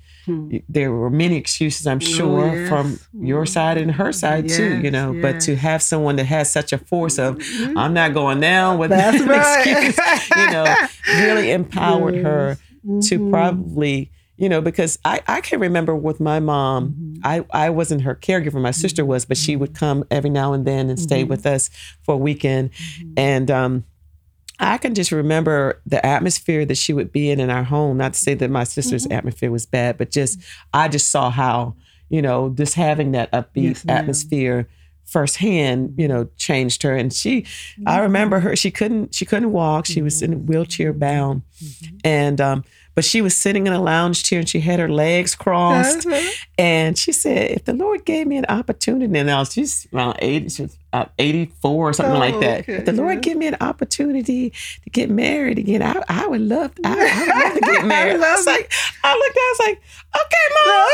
there were many excuses, I'm sure, Mm-hmm. Oh, yes. from your side and her side too, you Yes, know. But to have someone that has such a force of, I'm not going down with That's an right. excuse, you know, really empowered her to Mhm. probably, you know, because I, I can remember with my mom, Mm-hmm. I, I wasn't her caregiver, my sister was, but she would come every now and then and stay with us for a weekend. Mm-hmm. And um, I can just remember the atmosphere that she would be in in our home. Not to say that my sister's Mm-hmm. atmosphere was bad, but just I just saw how you know just having that upbeat Yes, atmosphere firsthand, you know, changed her. And she, I remember her. She couldn't she couldn't walk. She was in a wheelchair bound, and um, but she was sitting in a lounge chair and she had her legs crossed. Uh-huh. And she said, if the Lord gave me an opportunity, and I was just around 80, she was uh, 84 or something Oh, like that. okay, If the Lord give me an opportunity to get married again, I, I would love, I, I would love to get married. I, was like, I looked at, I was like, okay, mom,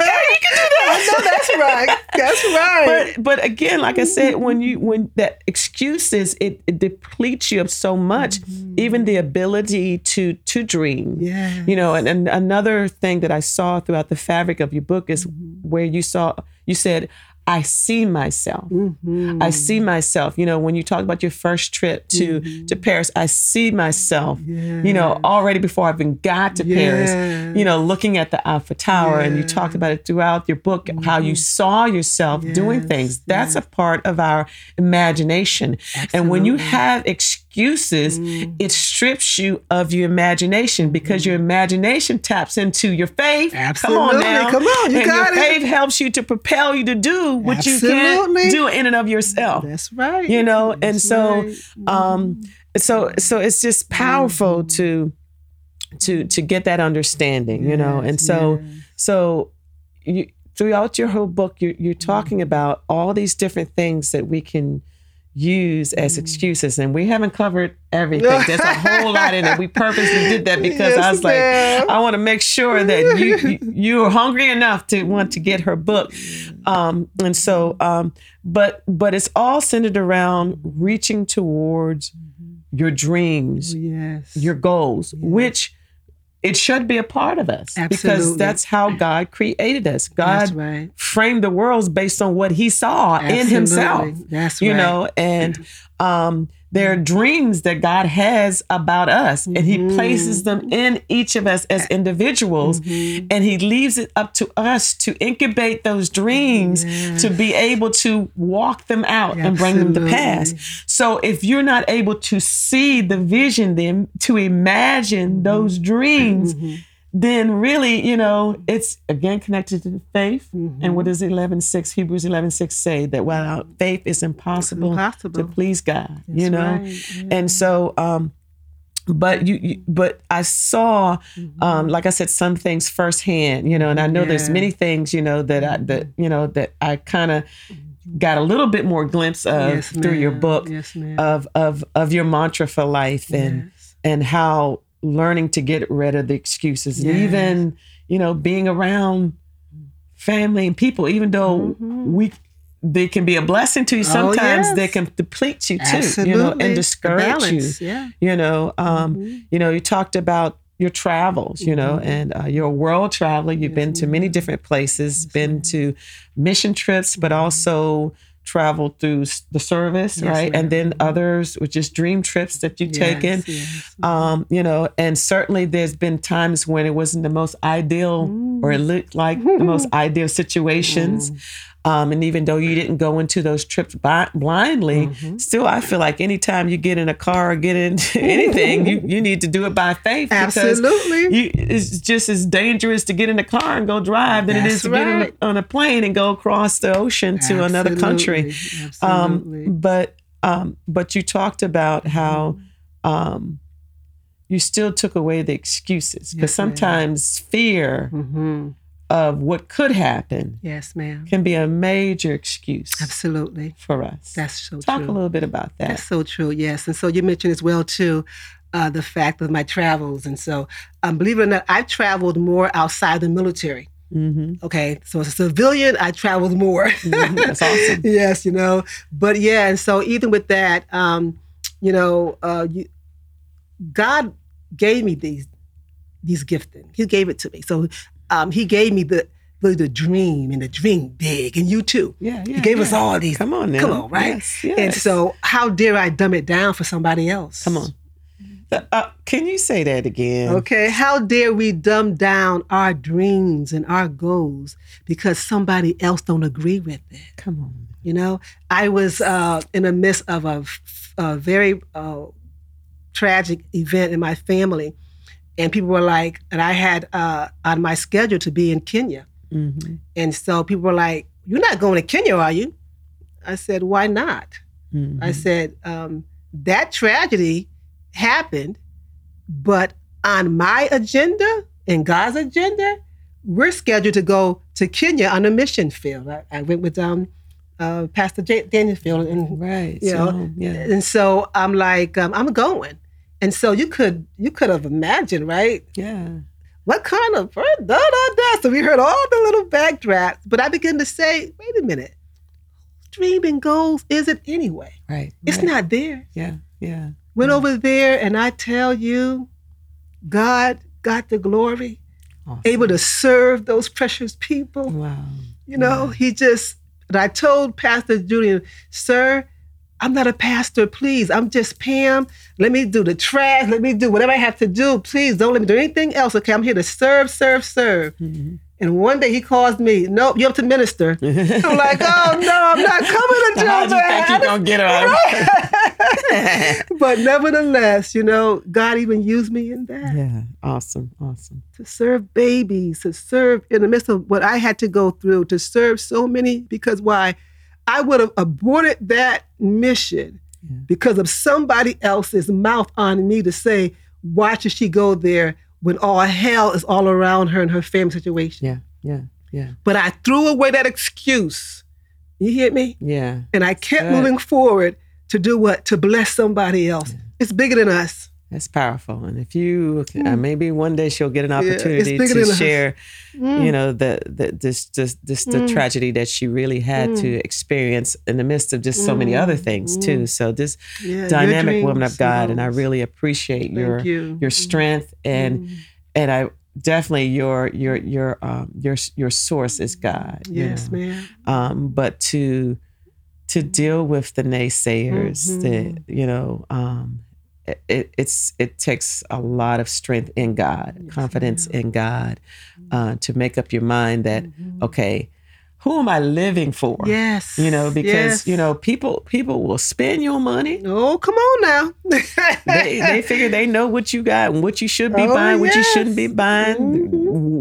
okay, you can do that. I know that's right. That's right. But but again, like I said, when mm-hmm. you when that excuses, it, it depletes you of so much, mm-hmm. even the ability to to dream. Yeah. You know, and, and another thing that I saw throughout the fabric of your book is mm-hmm. where you saw you said, I see myself. Mm-hmm. I see myself. You know, when you talk about your first trip to mm-hmm. to Paris, I see myself. You know, already before I even got to Paris. You know, looking at the Eiffel Tower, and you talked about it throughout your book, how you mm-hmm. saw yourself doing things. That's a part of our imagination. And when you Absolutely. have excuses, it strips you of your imagination because your imagination taps into your faith. Come on now. Come on, you and got your it. faith helps you to propel you to do what you can't do in and of yourself. That's right. You know, and so right. um so so it's just powerful to to to get that understanding, you know. And so yes. so you throughout your whole book you're you're Mm-hmm. talking about all these different things that we can use as Mm-hmm. excuses and we haven't covered everything there's a whole lot in it we purposely did that because i Yes, was like ma'am. i want to make sure that you, you you're hungry enough to want to get her book um and so um but but it's all centered around reaching towards your dreams yes. your goals, which it should be a part of us because that's how God created us. God right. framed the worlds based on what He saw in Himself. That's You right. know, and um, there are dreams that God has about us, and He Mm-hmm. places them in each of us as individuals, Mm-hmm. and He leaves it up to us to incubate those dreams to be able to walk them out and bring them to pass. So if you're not able to see the vision, then to imagine those dreams, then really, you know, it's again connected to faith. And what does 11:6 Hebrews 11:6 say? That without faith it's impossible, impossible. to please God, you know? right, And so um but you, you but I saw um like I said some things firsthand, you know, and I know there's many things, you know, that I that you know that I kind of got a little bit more glimpse of Yes, through your book Yes, of of of your mantra for life and Yes. and how learning to get rid of the excuses and Yes. even you know being around family and people even though we they can be a blessing to you sometimes Mm-hmm. Oh, yes. they can deplete you too Absolutely. you know and discourage you Yeah. you know um Mm-hmm. you know you talked about your travels you know and uh, you're a world traveler you've been to many different places been to mission trips but also traveled through the service Mm-hmm. Yes, right and then others with just dream trips that you've taken Yes, yes. um, you know, and certainly there's been times when it wasn't the most ideal or it looked like the most ideal situations. Um, and even though you didn't go into those trips bi- blindly, still, I feel like anytime you get in a car or get into anything, you, you need to do it by faith. Absolutely. You, it's just as dangerous to get in a car and go drive than it That's is to get in a, on a plane and go across the ocean to another country. Absolutely. Um, but um, but you talked about how um, you still took away the excuses because Yes, sometimes fear hmm of what could happen Yes, ma'am. can be a major excuse Absolutely. for us. That's so true. Talk true. a little bit about that. That's so true. Yes, and so you mentioned as well too. Uh, the fact of my travels, and so um, believe it or not, I've traveled more outside the military. hmm Okay, so as a civilian, I traveled more. That's awesome. yes, you know, but yeah, and so even with that, um, you know, uh, you, God gave me these these gifting. He gave it to me. So um, He gave me the the, the dream and the dream big, and you too. Yeah, yeah. He gave us all these. Come on now. Come on, right? Yes, yes. And so, how dare I dumb it down for somebody else? come on. Uh, can you say that again? Okay, how dare we dumb down our dreams and our goals because somebody else don't agree with it? Come on. You know, I was uh, in the midst of a very uh, tragic event in my family, and people were like, and I had uh, on my schedule to be in Kenya, Mhm. and so people were like, "You're not going to Kenya, are you?" I said, "Why not?" Mhm. I said, um, "That tragedy happened, but on my agenda and God's agenda, we're scheduled to go to Kenya on a mission field." I, I went with um, uh, Pastor J- Dangerfield and right. you so, know, yeah. and so I'm like, um, I'm going. And so you could you could have imagined, right? Yeah. What kind of da da da? So we heard all the little backdrafts, but I began to say, wait a minute, whose dream and goals is it anyway? Right. It's right. not there. Yeah. Yeah. Went Mm. over there, and I tell you, God got the glory, Awesome. able to serve those precious people. Wow. You know, he just, and I told Pastor Julian, sir, I'm not a pastor, please. I'm just Pam. Let me do the trash. Let me do whatever I have to do. Please don't let me do anything else. Okay, I'm here to serve, serve, serve. Mhm. And one day he calls me, nope, you're up to minister. I'm like, oh no, I'm not coming to How do you think Joe. you gonna get her? but nevertheless, you know, God even used me in that yeah. Awesome. Awesome. to serve babies, to serve in the midst of what I had to go through, to serve so many. Because why? I would have aborted that mission Yeah. because of somebody else's mouth on me to say, why should she go there when all hell is all around her and her family situation? Yeah. Yeah. Yeah. But I threw away that excuse. You hear me? Yeah. And I kept Good. moving forward to do what? To bless somebody else. It's bigger than us. That's powerful. And if you uh, maybe one day she'll get an Mm. opportunity bigger to share, Mm. you know, the, the this this this the Mm. tragedy that she really had to experience in the midst of just so many other things Mm. too. So this Yeah, dynamic woman of God, and I really appreciate Thank your you. your strength and Mm. and I definitely your your your um your your source is God. you Yes, know. ma'am. um, but to to deal with the naysayers, Mhm. that you know, um, it, it it's it takes a lot of strength in God, Yes, confidence in God, uh, to make up your mind that Mhm. okay, who am I living for? Yes. You know, because yes. you know, people people will spend your money. Oh, come on now. They, they figure they know what you got and what you should be Oh, buying, what you shouldn't be yes. buying, Mhm.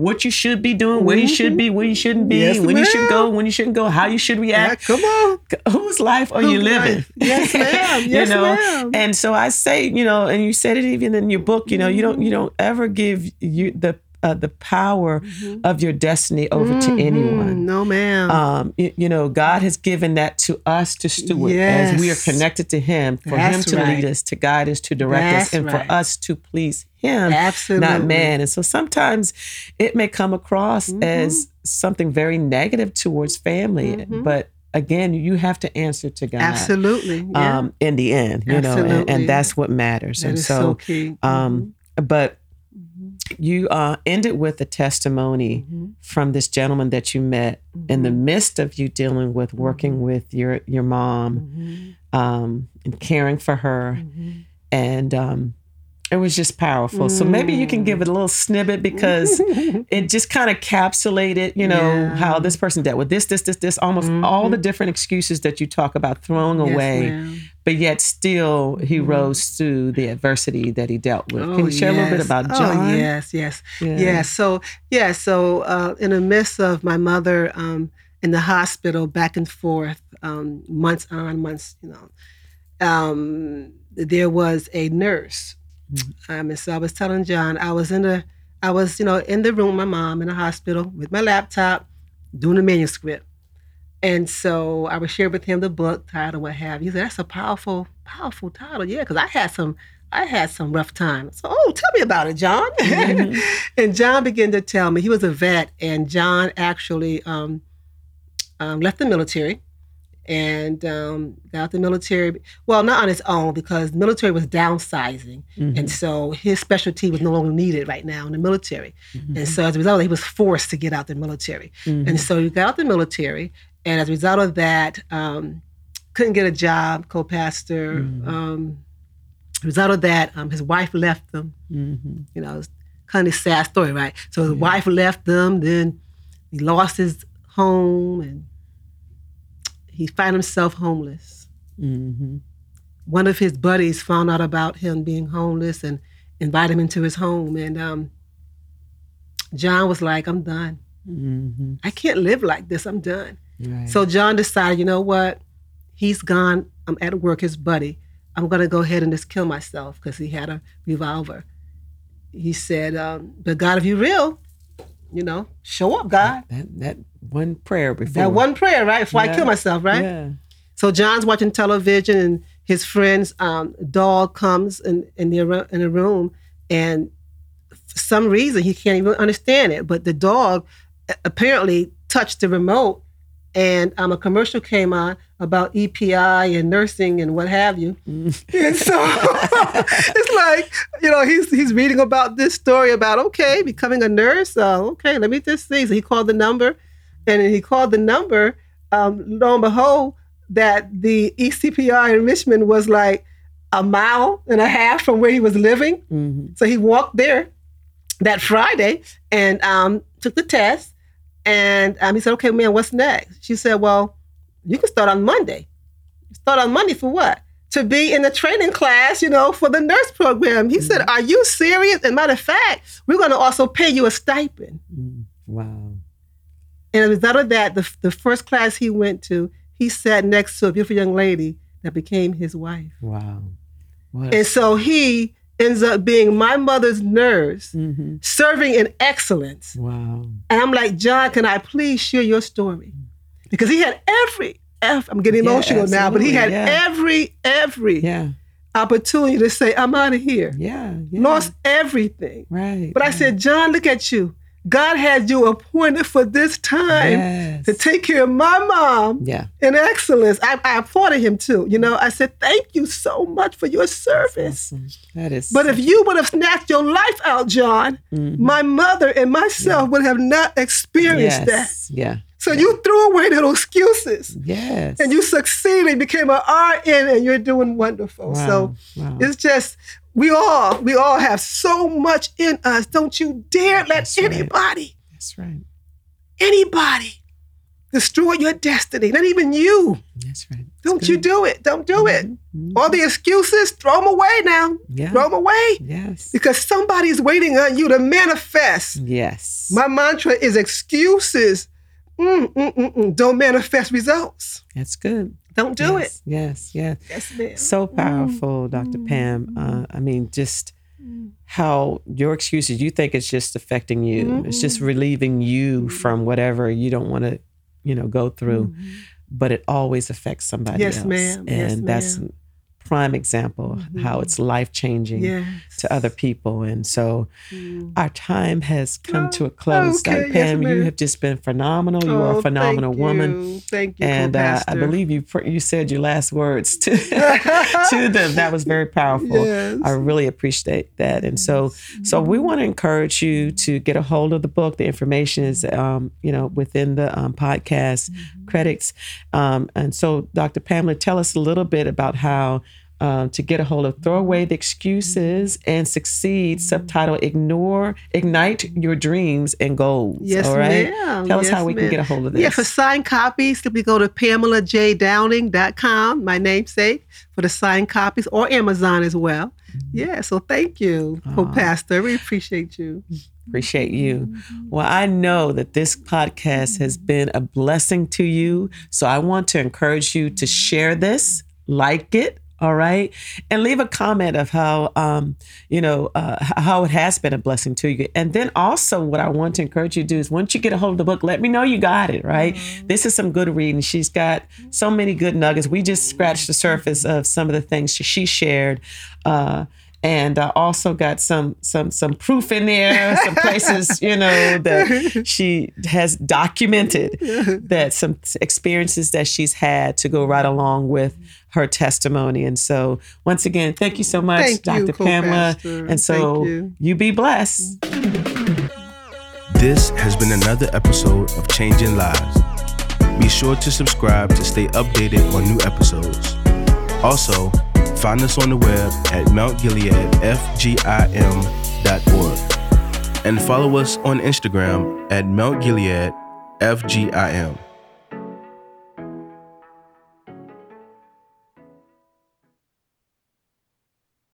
what you should be doing, where you should be, where you shouldn't be, Yes, when you should go, when you shouldn't go, how you should react. come on. Whose life are you living? life? Yes, ma'am. you Yes, know, ma'am. and so I say, you know, and you said it even in your book. You know, you don't you don't ever give you the uh, the power Mhm. of your destiny over to Mhm. anyone. No, ma'am. Um, you, you know, God has given that to us to steward as we are connected to Him, for Him That's to lead us, to guide us, to direct us, and right. for us to please Him, Absolutely. not man. And so sometimes it may come across Mhm. as something very negative towards family, Mhm. but again, you have to answer to God. Absolutely. Yeah. Um, in the end, you know, and, and that's what matters. that and so, so, key. um, but Mhm. You uh, ended with a testimony Mhm. from this gentleman that you met in the Mhm. midst of you dealing with working with your your mom Mhm. um, and caring for her, Mhm. and um, it was just powerful. So maybe you can give it a little snippet because it just kind of capsulated, you know, Yeah. how this person dealt with this, this, this, this, almost all the different excuses that you talk about throwing Yes, away, ma'am. But yet still he Mhm. rose through the adversity that he dealt with. Can Oh, you share a little bit yes. about Oh, John? yes, yes. Yeah. Yeah. So yeah. So uh, in the midst of my mother um, in the hospital, back and forth, um, months on, months, you know, um, there was a nurse, um, and so I was telling John, I was in the, I was you know in the room with my mom in the hospital with my laptop, doing the manuscript. And so I would share with him the book title, what have you. He said, "That's a powerful, powerful title, yeah." Because I had some, I had some rough times. So, oh, tell me about it, John. Mhm. and John began to tell me he was a vet, and John actually um, um, left the military and um, got out the military. Well, not on his own because the military was downsizing, Mhm. and so his specialty was no longer needed right now in the military. Mhm. And so as a result, he was forced to get out the military. Mhm. And so he got out the military, and as a result of that, um, couldn't get a job, co-pastor. Mhm. Um, as a result of that, um, his wife left him. Mhm. You know, it's kind of a sad story, right? So his wife left them, then he lost his home, and he found himself homeless. Mhm. one of his buddies found out about him being homeless and invited him into his home. And um, John was like, I'm done. Mm-hmm. I can't live like this. I'm done. Right. So John decided, you know what? He's gone. I'm at work, his buddy. I'm going to go ahead and just kill myself because he had a revolver. He said, um, But God, if you're real, you know, show up, God. that that one prayer before That one prayer, right? Before I kill myself, right? Yeah. So John's watching television, and his friend's um, dog comes in in the in the room, and for some reason he can't even understand it. But the dog apparently touched the remote, and um, a commercial came on about ECPI and nursing and what have you. And so it's like you know he's he's reading about this story about okay becoming a nurse. Uh, okay, let me just see. So he called the number, and he called the number. Um, lo and behold, that the E ECPI in Richmond was like a mile and a half from where he was living. Mhm. So he walked there that Friday and um, took the test. And um, he said, "Okay, man, what's next?" She said, "Well, you can start on Monday. Start on Monday for what? To be in the training class, you know, for the nurse program." He said, "Are you serious?" And matter of fact, we're going to also pay you a stipend. Mm. Wow. And as a result of that, the, the first class he went to, he sat next to a beautiful young lady that became his wife. Wow. What? And so he ends up being my mother's nurse, hmm serving in excellence. Wow. And I'm like, John, can I please share your story? Because he had every, ev- I'm getting Yeah, emotional now, but he had yeah. every, every Yeah. opportunity to say, I'm out of here. Yeah. yeah. Lost everything. Right. But I said, John, look at you. God had you appointed for this time yes. to take care of my mom Yeah. in excellence. I, I applauded him too. You know, I said, thank you so much for your service. Awesome. That is. But if you would have snatched your life out, John, Mhm. my mother and myself would have not experienced that. Yeah. So you threw away little excuses Yes. and you succeeded, became an RN, and you're doing wonderful. Wow. So wow. it's just we all we all have so much in us. Don't you dare let That's right. anybody, That's right. anybody destroy your destiny. Not even you. That's right. That's Don't you do it. Don't do it. Mhm. All the excuses, throw them away now. Yeah. Throw them away Yes. because somebody's waiting on you to manifest. Yes. My mantra is excuses. Mm, mm, mm, mm. Don't manifest results. That's good. Don't do yes. it. Yes. Yes. Yes, ma'am. So mm. powerful, Dr. Mm. Pam. Mm. Uh, I mean, just how your excuses, you think it's just affecting you. It's just mm-hmm. relieving you mm-hmm. from whatever you don't want to, you know, go through. Mm-hmm. But it always affects somebody Yes, else. ma'am. And Yes, that's ma'am. Prime example of how it's life changing Yes. to other people. And so Mm. our time has come to a close. okay. Yes, Pam, you have just been phenomenal. You are Oh, a phenomenal thank woman. you. Thank you, And uh, I believe you pr- you said your last words to, to them. That was very powerful. Yes. I really appreciate that. And so so we want to encourage you to get a hold of the book. The information is um, you know within the um, podcast credits. Um, and so Dr. Pamela, tell us a little bit about how um, to get a hold of Throw Away the Excuses and Succeed, subtitle Ignore, Ignite Your Dreams and Goals. Yes, all right? ma'am. Tell us how we can get a hold of this. Yeah, for signed copies, simply go to PamelaJDowning.com, my namesake, for the signed copies, or Amazon as well. Mm-hmm. Yeah, so thank you, co-pastor. We appreciate you. Appreciate you. Well, I know that this podcast has been a blessing to you. So I want to encourage you to share this, like it, all right, and leave a comment of how, um, you know, uh, how it has been a blessing to you. And then also, what I want to encourage you to do is once you get a hold of the book, let me know you got it, right? This is some good reading. She's got so many good nuggets. We just scratched the surface of some of the things she, she shared. Uh, and I also got some some some proof in there, some places you know that she has documented that some experiences that she's had to go right along with her testimony. And so once again, thank you so much, Thank you, Dr. Pamela. co-pastor. And so you. you be blessed. This has been another episode of Changing Lives. Be sure to subscribe to stay updated on new episodes. Also, find us on the web at mountgileadfgim.org and follow us on Instagram at mountgileadfgim.